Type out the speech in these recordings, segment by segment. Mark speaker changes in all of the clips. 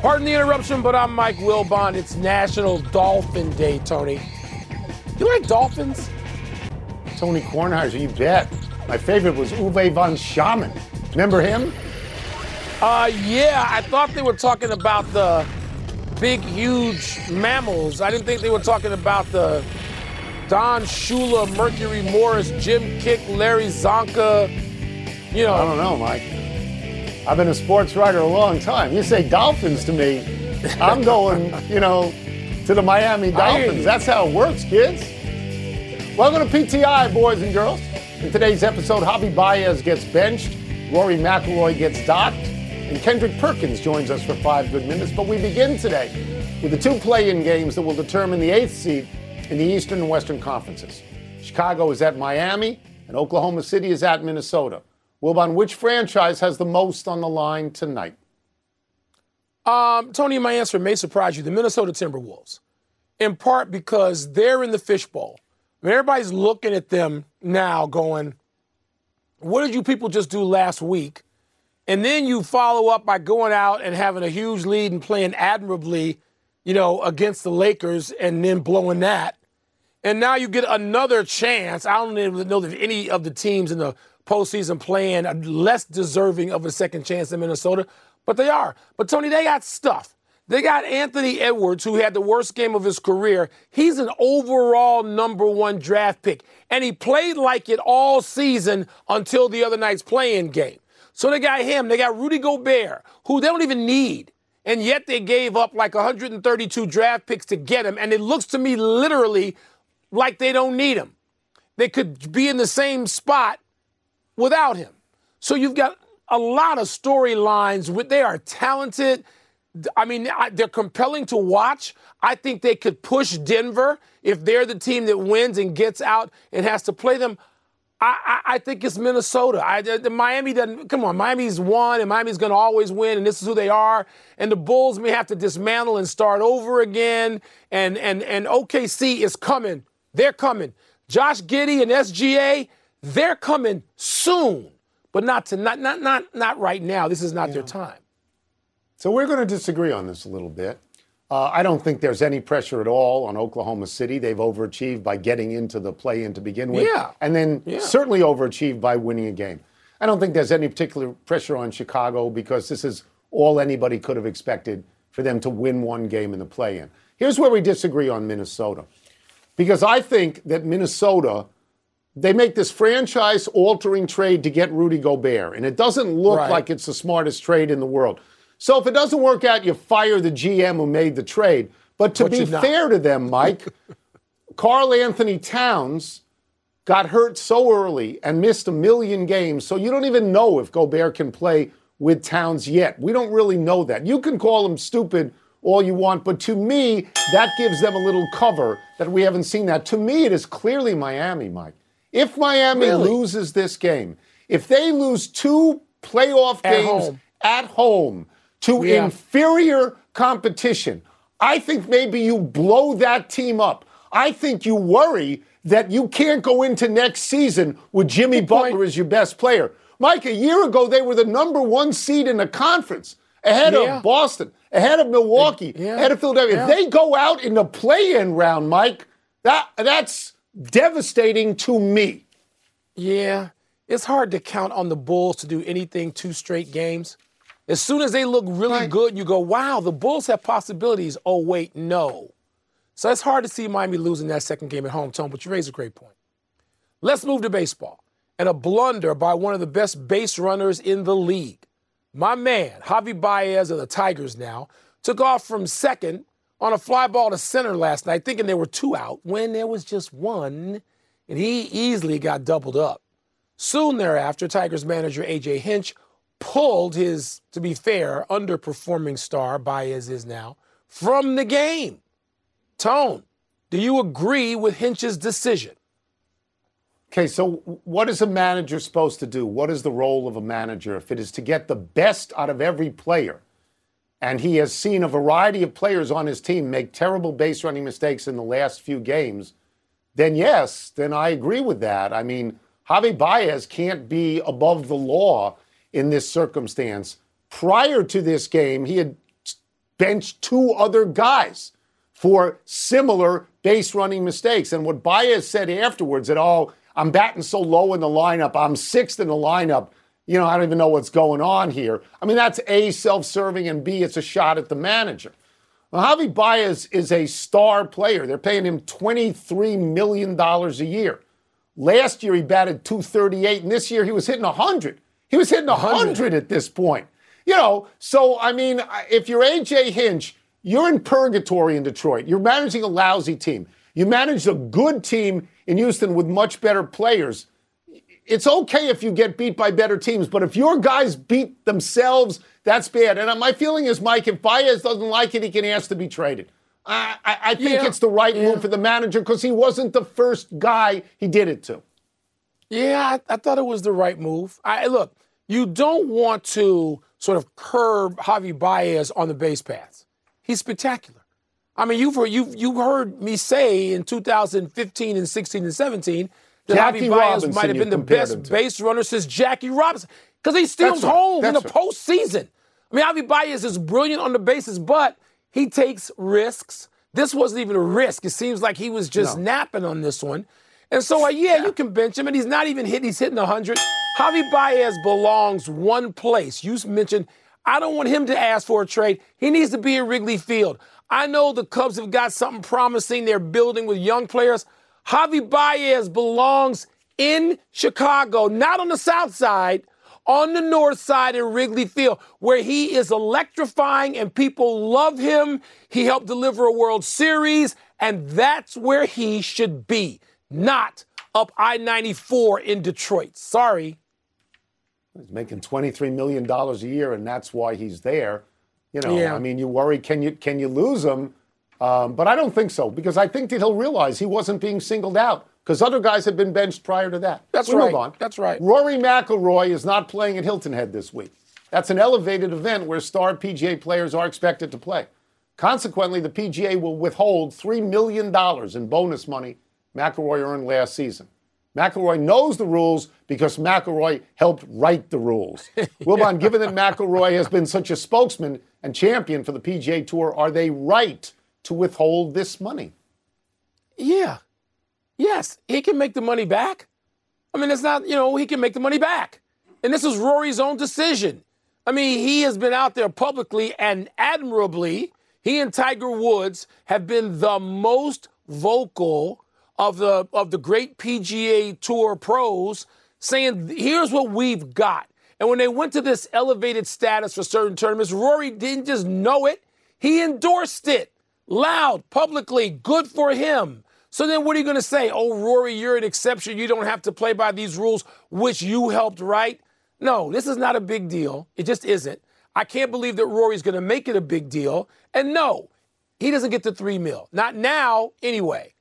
Speaker 1: Pardon the interruption, but I'm Mike Wilbon. It's National Dolphin Day, Tony. You like dolphins?
Speaker 2: Tony Kornheiser, you bet. My favorite was Uwe von Schamann. Remember him?
Speaker 1: Uh, yeah, I thought they were talking about the big, huge mammals. I didn't think they were talking about the Don Shula, Mercury Morris, Jim Kiick, Larry Csonka. You know,
Speaker 2: I don't know, Mike. I've been a sports writer a long time. You say Dolphins to me, I'm going, you know, to the Miami Dolphins. That's how it works, kids. Welcome to PTI, boys and girls. In today's episode, Javi Baez gets benched, Rory McIlroy gets docked, and Kendrick Perkins joins us for five good minutes. But we begin today with the two play-in games that will determine the eighth seed in the Eastern and Western Conferences. Chicago is at Miami, and Oklahoma City is at Minnesota. Wilbon, which franchise has the most on the line tonight?
Speaker 1: Um, Tony, my answer may surprise you. The Minnesota Timberwolves, in part because they're in the fishbowl. I mean, everybody's looking at them now, going, "What did you people just do last week?" And then you follow up by going out and having a huge lead and playing admirably, you know, against the Lakers, and then blowing that. And now you get another chance. I don't even know that any of the teams in the postseason playing less deserving of a second chance than Minnesota, but they are. But Tony, they got stuff. They got Anthony Edwards, who had the worst game of his career. He's an overall number one draft pick, and he played like it all season until the other night's playing game. So they got him. They got Rudy Gobert, who they don't even need. And yet they gave up like 132 draft picks to get him. And it looks to me literally like they don't need him. They could be in the same spot without him. So you've got a lot of storylines. They are talented. I mean, they're compelling to watch. I think they could push Denver if they're the team that wins and gets out and has to play them. I, I, I think it's Minnesota. I, the, Miami doesn't. Come on, Miami's won, and Miami's going to always win, and this is who they are. And the Bulls may have to dismantle and start over again. And and and OKC is coming. They're coming. Josh Giddey and SGA they're coming soon, but not to not not not not right now. This is not yeah. their time.
Speaker 2: So we're going to disagree on this a little bit. Uh, I don't think there's any pressure at all on Oklahoma City. They've overachieved by getting into the play-in to begin with,
Speaker 1: yeah.
Speaker 2: and then
Speaker 1: yeah.
Speaker 2: certainly overachieved by winning a game. I don't think there's any particular pressure on Chicago because this is all anybody could have expected for them to win one game in the play-in. Here's where we disagree on Minnesota, because I think that Minnesota they make this franchise altering trade to get Rudy Gobert, and it doesn't look right. like it's the smartest trade in the world. So if it doesn't work out, you fire the GM who made the trade. But to but be fair to them, Mike, Karl-Anthony Towns got hurt so early and missed a million games, so you don't even know if Gobert can play with Towns yet. We don't really know that. You can call him stupid all you want, but to me, that gives them a little cover that we haven't seen that. To me, it is clearly Miami, Mike. If Miami really? loses this game, if they lose two playoff
Speaker 1: at
Speaker 2: games
Speaker 1: home.
Speaker 2: at home to yeah. inferior competition, I think maybe you blow that team up. I think you worry that you can't go into next season with Jimmy Good Butler point. as your best player. Mike, a year ago, they were the number one seed in the conference, ahead yeah. of Boston, ahead of Milwaukee, yeah. ahead of Philadelphia. If they go out in the play in round, Mike, that that's devastating to me.
Speaker 1: Yeah, it's hard to count on the Bulls to do anything two straight games. As soon as they look really right. good, you go, wow, the Bulls have possibilities. Oh, wait, no. So it's hard to see Miami losing that second game at home, Tone, but you raise a great point. Let's move to baseball. And a blunder by one of the best base runners in the league. My man, Javi Baez of the Tigers now, took off from second on a fly ball to center last night, thinking there were two out when there was just one, and he easily got doubled up. Soon thereafter, Tigers manager A.J. Hinch pulled his, to be fair, underperforming star, Baez is now, from the game. Tone, do you agree with Hinch's decision?
Speaker 2: Okay, so what is a manager supposed to do? What is the role of a manager if it is to get the best out of every player? And he has seen a variety of players on his team make terrible base running mistakes in the last few games. Then, yes, then I agree with that. I mean, Javi Baez can't be above the law in this circumstance. Prior to this game, he had benched two other guys for similar base running mistakes. And what Baez said afterwards that, oh, I'm batting so low in the lineup. I'm sixth in the lineup. You know, I don't even know what's going on here. I mean, that's A, self serving, and B, it's a shot at the manager. Well, Javi Baez is a star player. They're paying him $23 million a year. Last year, he batted 238, and this year, he was hitting 100. He was hitting 100 at this point. You know, so, I mean, if you're AJ Hinch, you're in purgatory in Detroit. You're managing a lousy team. You manage a good team in Houston with much better players. It's okay if you get beat by better teams, but if your guys beat themselves, that's bad. And my feeling is, Mike, if Baez doesn't like it, he can ask to be traded. I, I, I think yeah. it's the right yeah. move for the manager because he wasn't the first guy he did it to.
Speaker 1: Yeah, I, I thought it was the right move. I look, you don't want to sort of curb Javi Baez on the base paths. He's spectacular. I mean, you've heard, you've, you heard me say in 2015 and 16 and 17 that Jackie Javi Baez might have been the best base runner since Jackie Robinson because he steals home in the right. postseason. I mean, Javi Baez is brilliant on the bases, but he takes risks. This wasn't even a risk. It seems like he was just no. napping on this one. And so, uh, yeah, yeah, you can bench him, and he's not even hitting. He's hitting 100. Javi Baez belongs one place. You mentioned I don't want him to ask for a trade. He needs to be in Wrigley Field. I know the Cubs have got something promising. They're building with young players. Javi Baez belongs in Chicago, not on the south side, on the north side in Wrigley Field, where he is electrifying and people love him. He helped deliver a World Series, and that's where he should be, not up I 94 in Detroit. Sorry.
Speaker 2: He's making $23 million a year, and that's why he's there. You know, yeah. I mean, you worry can you can you lose him? Um, but I don't think so because I think that he'll realize he wasn't being singled out because other guys had been benched prior to that.
Speaker 1: That's we right. Move on. That's right.
Speaker 2: Rory McIlroy is not playing at Hilton Head this week. That's an elevated event where star PGA players are expected to play. Consequently, the PGA will withhold $3 million in bonus money McIlroy earned last season. McIlroy knows the rules because McIlroy helped write the rules. Wilbon, given that McIlroy has been such a spokesman and champion for the PGA Tour, are they right to withhold this money?
Speaker 1: Yeah. Yes, he can make the money back. I mean, it's not, you know, he can make the money back. And this is Rory's own decision. I mean, he has been out there publicly and admirably. He and Tiger Woods have been the most vocal of the of the great PGA Tour pros saying, "Here's what we've got." And when they went to this elevated status for certain tournaments, Rory didn't just know it; he endorsed it loud, publicly. Good for him. So then, what are you going to say? Oh, Rory, you're an exception. You don't have to play by these rules, which you helped write. No, this is not a big deal. It just isn't. I can't believe that Rory's going to make it a big deal. And no, he doesn't get the three mil. Not now, anyway.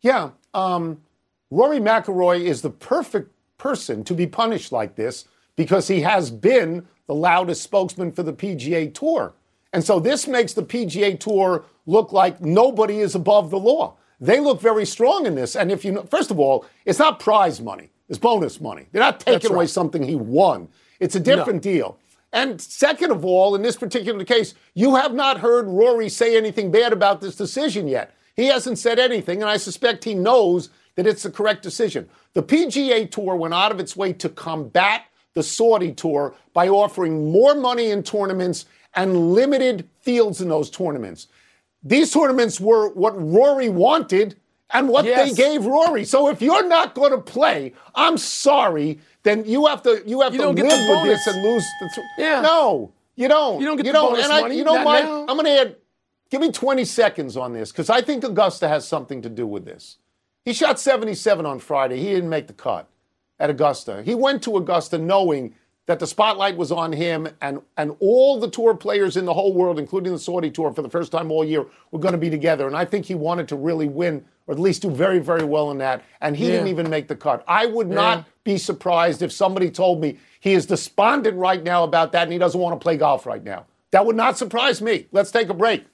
Speaker 2: Yeah, um, Rory McIlroy is the perfect person to be punished like this because he has been the loudest spokesman for the PGA Tour. And so this makes the PGA Tour look like nobody is above the law. They look very strong in this. And if you know, first of all, it's not prize money, it's bonus money. They're not taking right. away something he won. It's a different no. deal. And second of all, in this particular case, you have not heard Rory say anything bad about this decision yet. He hasn't said anything, and I suspect he knows that it's the correct decision. The PGA Tour went out of its way to combat the Saudi Tour by offering more money in tournaments and limited fields in those tournaments. These tournaments were what Rory wanted and what yes. they gave Rory. So if you're not going to play, I'm sorry, then you have to you have you to live with this and lose the th-
Speaker 1: yeah.
Speaker 2: No, you don't.
Speaker 1: You don't get you the don't. bonus
Speaker 2: and I,
Speaker 1: money.
Speaker 2: You know,
Speaker 1: Mike,
Speaker 2: I'm going to add Give me 20 seconds on this because I think Augusta has something to do with this. He shot 77 on Friday. He didn't make the cut at Augusta. He went to Augusta knowing that the spotlight was on him and, and all the tour players in the whole world, including the Saudi tour for the first time all year, were going to be together. And I think he wanted to really win or at least do very, very well in that. And he yeah. didn't even make the cut. I would yeah. not be surprised if somebody told me he is despondent right now about that and he doesn't want to play golf right now. That would not surprise me. Let's take a break.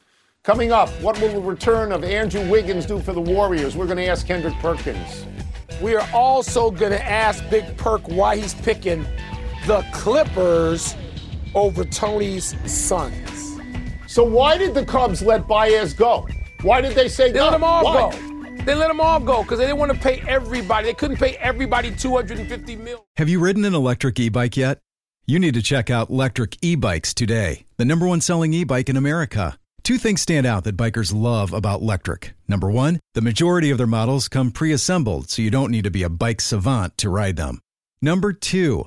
Speaker 2: Coming up, what will the return of Andrew Wiggins do for the Warriors? We're going to ask Kendrick Perkins.
Speaker 1: We are also going to ask Big Perk why he's picking the Clippers over Tony's Suns.
Speaker 2: So why did the Cubs let Baez go? Why did they say
Speaker 1: they
Speaker 2: no?
Speaker 1: let him all
Speaker 2: why?
Speaker 1: go? They let him all go because they didn't want to pay everybody. They couldn't pay everybody 250 mil.
Speaker 3: Have you ridden an electric e-bike yet? You need to check out Lectric E-Bikes today, the number one selling e-bike in America. Two things stand out that bikers love about Lectric. Number one, the majority of their models come pre-assembled, so you don't need to be a bike savant to ride them. Number two,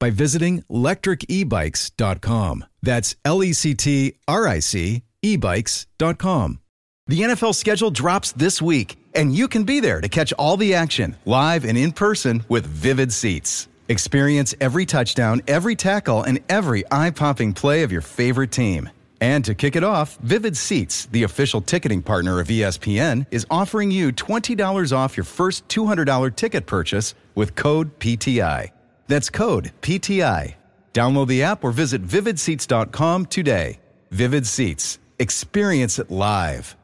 Speaker 3: by visiting lectricebikes.com. That's L E C T R I C ebikes.com. The NFL schedule drops this week, and you can be there to catch all the action live and in person with Vivid Seats. Experience every touchdown, every tackle, and every eye popping play of your favorite team. And to kick it off, Vivid Seats, the official ticketing partner of ESPN, is offering you $20 off your first $200 ticket purchase with code PTI. That's code PTI. Download the app or visit vividseats.com today. Vivid Seats. Experience it live.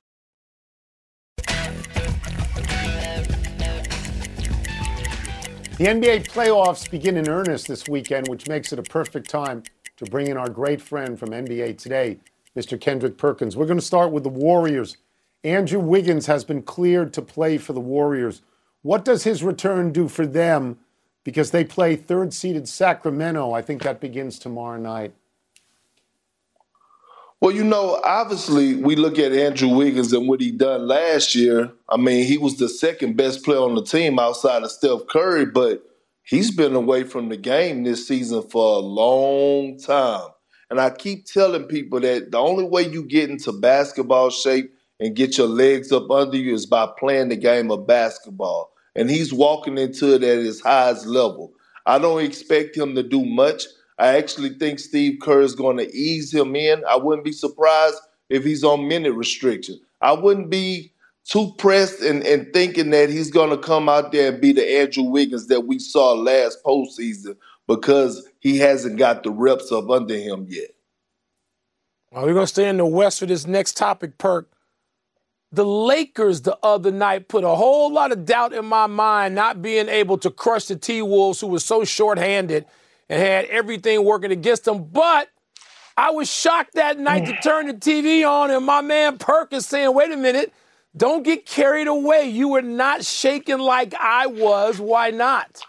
Speaker 2: The NBA playoffs begin in earnest this weekend, which makes it a perfect time to bring in our great friend from NBA Today, Mr. Kendrick Perkins. We're going to start with the Warriors. Andrew Wiggins has been cleared to play for the Warriors. What does his return do for them because they play third seeded Sacramento. I think that begins tomorrow night.
Speaker 4: Well, you know, obviously we look at Andrew Wiggins and what he done last year. I mean, he was the second best player on the team outside of Steph Curry, but he's been away from the game this season for a long time. And I keep telling people that the only way you get into basketball shape and get your legs up under you is by playing the game of basketball and he's walking into it at his highest level. I don't expect him to do much. I actually think Steve Kerr is going to ease him in. I wouldn't be surprised if he's on minute restriction. I wouldn't be too pressed and, and thinking that he's going to come out there and be the Andrew Wiggins that we saw last postseason because he hasn't got the reps up under him yet.
Speaker 1: Well, we're going to stay in the West for this next topic, Perk. The Lakers the other night put a whole lot of doubt in my mind not being able to crush the T Wolves, who was so shorthanded and had everything working against them. But I was shocked that night to turn the TV on and my man Perkins saying, wait a minute, don't get carried away. You were not shaking like I was. Why not?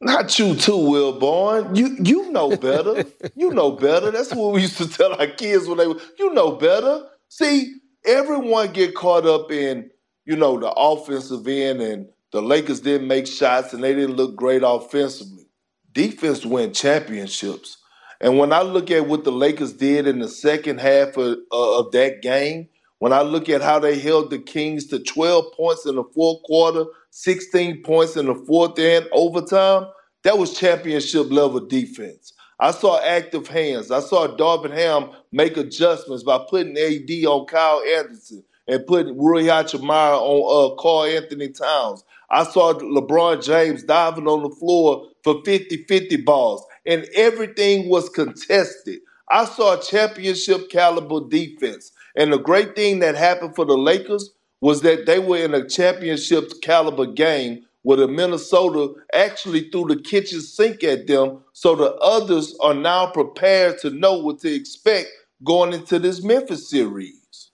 Speaker 4: Not you too, Wilborn. You you know better. you know better. That's what we used to tell our kids when they were, you know better. See, everyone get caught up in, you know, the offensive end and the Lakers didn't make shots and they didn't look great offensively. Defense win championships. And when I look at what the Lakers did in the second half of, uh, of that game, when I look at how they held the Kings to 12 points in the fourth quarter, 16 points in the fourth and overtime, that was championship level defense. I saw active hands. I saw Darvin Ham make adjustments by putting AD on Kyle Anderson and putting Rui Hachimura on uh, Karl-Anthony Towns. I saw LeBron James diving on the floor for 50-50 balls, and everything was contested. I saw championship caliber defense. And the great thing that happened for the Lakers was that they were in a championship caliber game where the Minnesota actually threw the kitchen sink at them, so the others are now prepared to know what to expect going into this Memphis series.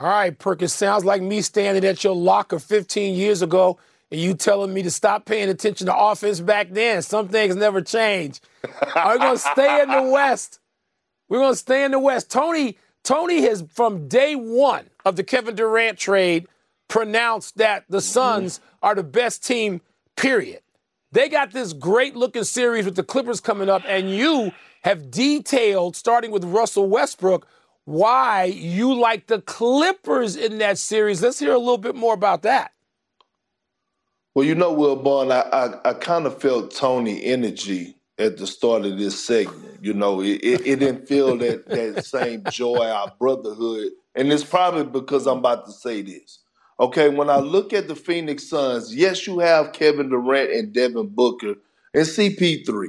Speaker 1: All right, Perkins, sounds like me standing at your locker 15 years ago and you telling me to stop paying attention to offense back then. Some things never change. Are we gonna stay in the West? We're gonna stay in the West. Tony, Tony has from day one of the Kevin Durant trade pronounced that the Suns are the best team, period. They got this great looking series with the Clippers coming up, and you have detailed, starting with Russell Westbrook, why you like the Clippers in that series. Let's hear a little bit more about that.
Speaker 4: Well, you know, Will Bond, I, I, I kind of felt Tony energy at the start of this segment. You know, it, it, it didn't feel that, that same joy, our brotherhood. And it's probably because I'm about to say this. Okay, when I look at the Phoenix Suns, yes, you have Kevin Durant and Devin Booker and CP3.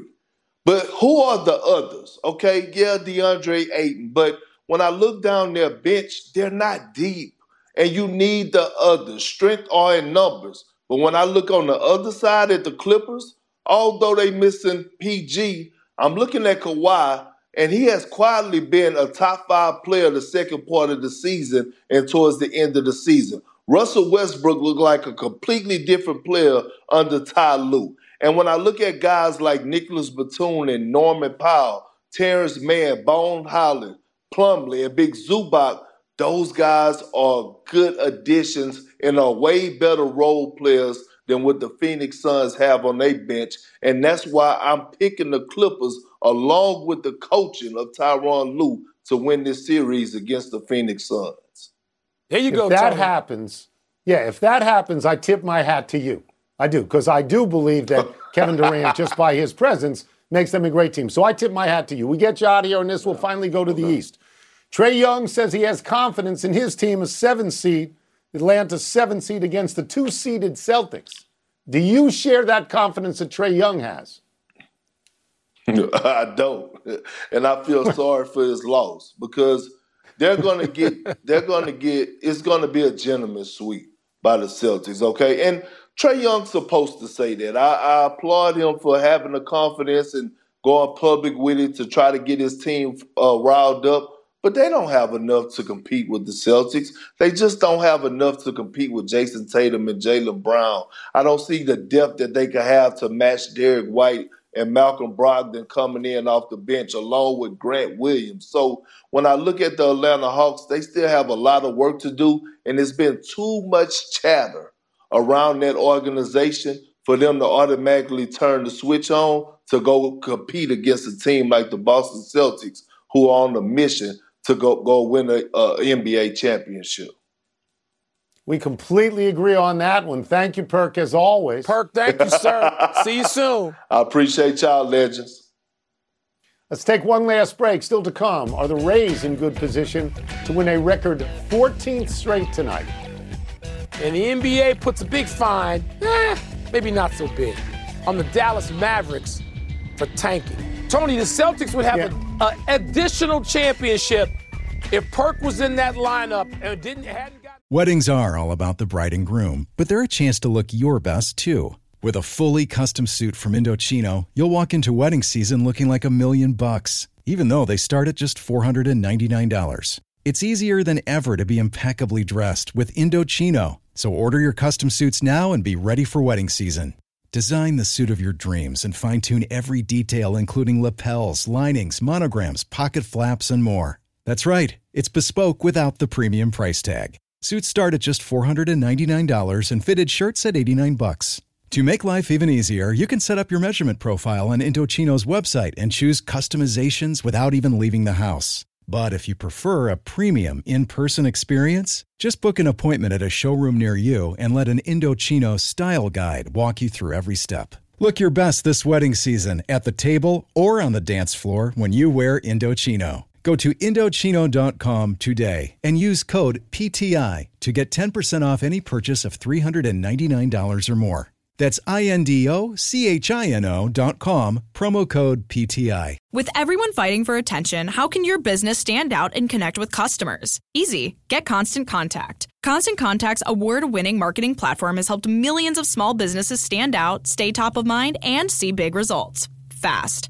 Speaker 4: But who are the others? Okay, yeah, DeAndre Ayton. But when I look down their bench, they're not deep. And you need the others. Strength are in numbers. But when I look on the other side at the Clippers, although they missing PG, I'm looking at Kawhi, and he has quietly been a top five player the second part of the season and towards the end of the season. Russell Westbrook looked like a completely different player under Ty Lue. And when I look at guys like Nicolas Batum and Norman Powell, Terrence Mann, Bone Hyland, Plumlee, and Big Zubac, those guys are good additions and are way better role players than what the Phoenix Suns have on their bench. And that's why I'm picking the Clippers along with the coaching of Tyronn Lue to win this series against the Phoenix Suns.
Speaker 1: There you
Speaker 2: if
Speaker 1: go.
Speaker 2: that
Speaker 1: Tony.
Speaker 2: happens, yeah, if that happens, I tip my hat to you. I do, because I do believe that Kevin Durant, just by his presence, makes them a great team. So I tip my hat to you. We get you out of here, and this will finally go to the East. Trae Young says he has confidence in his team, a seven seed, Atlanta seven seed against the two seeded Celtics. Do you share that confidence that Trae Young has?
Speaker 4: I don't, and I feel sorry for his loss because they're gonna get they're gonna get it's gonna be a gentleman's sweep by the Celtics. Okay, and Trae Young's supposed to say that. I, I applaud him for having the confidence and going public with it to try to get his team uh, riled up. But they don't have enough to compete with the Celtics. They just don't have enough to compete with Jayson Tatum and Jaylen Brown. I don't see the depth that they could have to match Derrick White and Malcolm Brogdon coming in off the bench along with Grant Williams. So when I look at the Atlanta Hawks, they still have a lot of work to do, and it's been too much chatter around that organization for them to automatically turn the switch on to go compete against a team like the Boston Celtics, who are on a mission to go go win a, NBA championship.
Speaker 2: We completely agree on that one. Thank you, Perk, as always.
Speaker 1: Perk, thank you, sir. See you soon.
Speaker 4: I appreciate y'all, legends.
Speaker 2: Let's take one last break. Still to come, are the Rays in good position to win a record 14th straight tonight?
Speaker 1: And the NBA puts a big fine, eh, maybe not so big, on the Dallas Mavericks for tanking. Tony, the Celtics would have
Speaker 2: Yeah.
Speaker 1: an additional championship if Perk was in that lineup and didn't hadn't got.
Speaker 3: Weddings are all about the bride and groom, but they're a chance to look your best too. With a fully custom suit from Indochino, you'll walk into wedding season looking like a million bucks, even though they start at just $499. It's easier than ever to be impeccably dressed with Indochino. So order your custom suits now and be ready for wedding season. Design the suit of your dreams and fine tune every detail, including lapels, linings, monograms, pocket flaps, and more. That's right, it's bespoke without the premium price tag. Suits start at just $499 and fitted shirts at 89 bucks. To make life even easier, you can set up your measurement profile on Indochino's website and choose customizations without even leaving the house. But if you prefer a premium in person experience, just book an appointment at a showroom near you and let an Indochino style guide walk you through every step. Look your best this wedding season at the table or on the dance floor when you wear Indochino. Go to Indochino.com today and use code PTI to get 10% off any purchase of $399 or more. That's I N D O C H I N O dot com, promo code PTI.
Speaker 5: With everyone fighting for attention, how can your business stand out and connect with customers? Easy. Get Constant Contact. Constant Contact's award winning marketing platform has helped millions of small businesses stand out, stay top of mind, and see big results fast.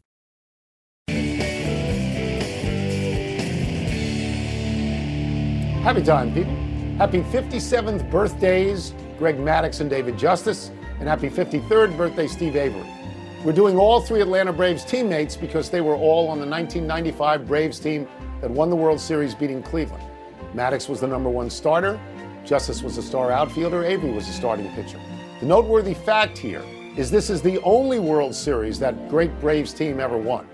Speaker 2: Happy time, people. Happy 57th birthdays, Greg Maddux and David Justice, and happy 53rd birthday, Steve Avery. We're doing all three Atlanta Braves teammates because they were all on the 1995 Braves team that won the World Series beating Cleveland. Maddux was the number one starter, Justice was a star outfielder, Avery was a starting pitcher. The noteworthy fact here is this is the only World Series that great Braves team ever won.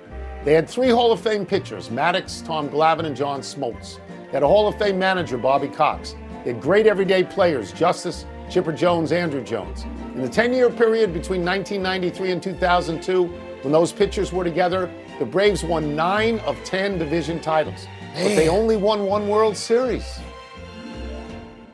Speaker 2: They had three Hall of Fame pitchers, Maddux, Tom Glavine, and John Smoltz. They had a Hall of Fame manager, Bobby Cox. They had great everyday players, Justice, Chipper Jones, Andruw Jones. In the 10 year period between 1993 and 2002, when those pitchers were together, the Braves won nine of 10 division titles. But they only won one World Series.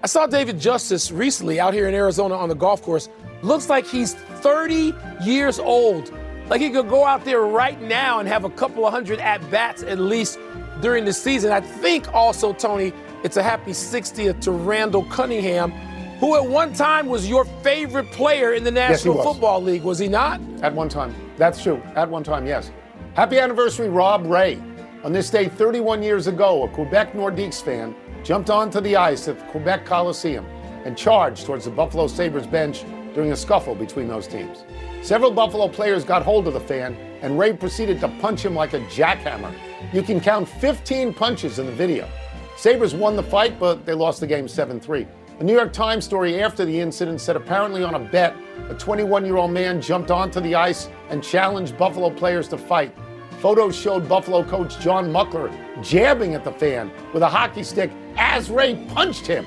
Speaker 1: I saw David Justice recently out here in Arizona on the golf course. Looks like he's 30 years old. Like he could go out there right now and have a couple of hundred at bats at least during the season. I think also, Tony, it's a happy 60th to Randall Cunningham, who at one time was your favorite player in the National
Speaker 2: was.
Speaker 1: Football League, was he not?
Speaker 2: At one time. That's true. At one time, yes. Happy anniversary, Rob Ray. On this day, 31 years ago, a Quebec Nordiques fan jumped onto the ice at the Quebec Coliseum and charged towards the Buffalo Sabres bench during a scuffle between those teams. Several Buffalo players got hold of the fan, and Ray proceeded to punch him like a jackhammer. You can count 15 punches in the video. Sabres won the fight, but they lost the game 7 3. A New York Times story after the incident said apparently on a bet, a 21 year old man jumped onto the ice and challenged Buffalo players to fight. Photos showed Buffalo coach John Muckler jabbing at the fan with a hockey stick as Ray punched him.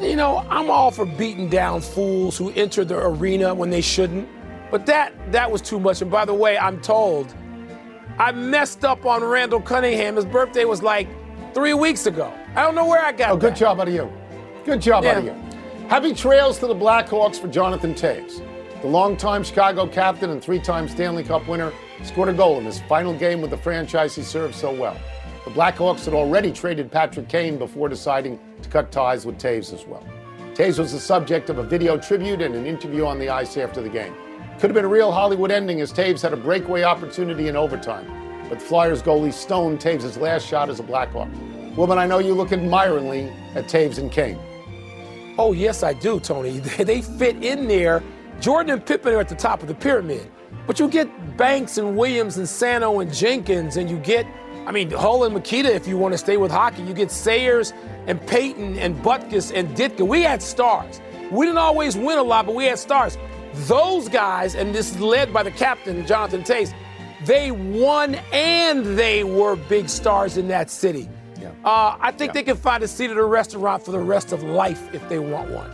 Speaker 1: You know, I'm all for beating down fools who enter the arena when they shouldn't, but that that was too much. And by the way, I'm told I messed up on Randall Cunningham. His birthday was like three weeks ago. I don't know where I got
Speaker 2: Oh, good
Speaker 1: that.
Speaker 2: job out of you. Good job out of you. Happy trails to the Blackhawks for Jonathan Toews. The longtime Chicago captain and three time Stanley Cup winner scored a goal in his final game with the franchise he served so well. The Blackhawks had already traded Patrick Kane before deciding to cut ties with Toews as well. Toews was the subject of a video tribute and an interview on the ice after the game. Could have been a real Hollywood ending as Toews had a breakaway opportunity in overtime. But Flyers goalie stoned Toews' last shot as a Blackhawk. Woman, I know you look admiringly at Toews and Kane.
Speaker 1: Oh, yes, I do, Tony. They fit in there. Jordan and Pippen are at the top of the pyramid. But you get Banks and Williams and Santo and Jenkins, and you get, I mean, Hull and Mikita if you want to stay with hockey. You get Sayers and Payton and Butkus and Ditka. We had stars. We didn't always win a lot, but we had stars. Those guys, and this is led by the captain, Jonathan Toews, they won and they were big stars in that city.
Speaker 2: Yeah.
Speaker 1: Uh, I think they can find a seat at a restaurant for the rest of life if they want one.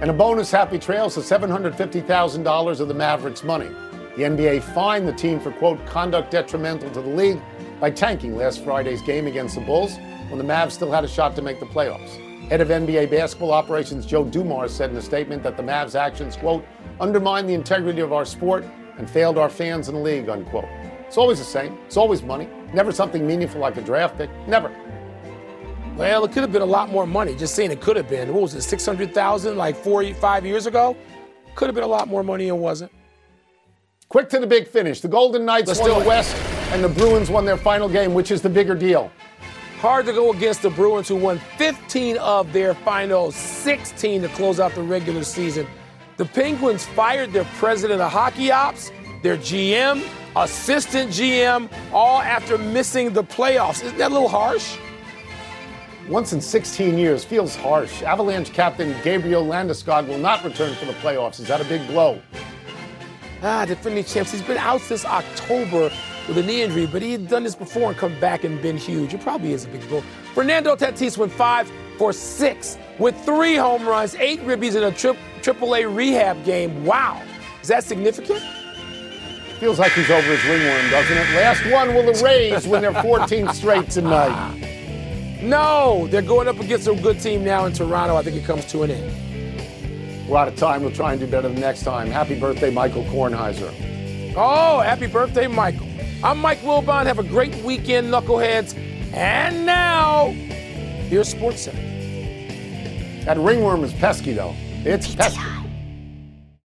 Speaker 2: And a bonus happy trails to $750,000 of the Mavericks' money. The NBA fined the team for, quote, conduct detrimental to the league by tanking last Friday's game against the Bulls when the Mavs still had a shot to make the playoffs. Head of NBA basketball operations Joe Dumars said in a statement that the Mavs' actions, quote, undermine the integrity of our sport and failed our fans and the league, unquote. It's always the same. It's always money. Never something meaningful like a draft pick. Never.
Speaker 1: Well, it could have been a lot more money. Just saying it could have been. What was it, 600,000 like four, five years ago? Could have been a lot more money and wasn't.
Speaker 2: Quick to the big finish. The Golden Knights
Speaker 1: Let's
Speaker 2: won the
Speaker 1: it.
Speaker 2: West, and the Bruins won their final game, which is the bigger deal.
Speaker 1: Hard to go against the Bruins, who won 15 of their final 16 to close out the regular season. The Penguins fired their president of hockey ops, their GM, assistant GM, all after missing the playoffs. Isn't that a little harsh?
Speaker 2: Once in 16 years feels harsh. Avalanche captain Gabriel Landeskog will not return for the playoffs. Is that a big blow?
Speaker 1: Ah, defending champs. He's been out since October with a knee injury, but he had done this before and come back and been huge. It probably is a big goal. Fernando Tatis went five for six with three home runs, eight ribbies in a tri- AAA rehab game. Wow. Is that significant?
Speaker 2: Feels like he's over his ringworm, doesn't it? Last one will the Rays win their 14th straight tonight.
Speaker 1: No, they're going up against a good team now in Toronto. I think it comes to an end.
Speaker 2: We're out of time. We'll try and do better the next time. Happy birthday, Michael Kornheiser.
Speaker 1: Oh, happy birthday, Michael. I'm Mike Wilbon. Have a great weekend, knuckleheads. And now, here's SportsCenter.
Speaker 2: That ringworm is pesky, though. It's pesky.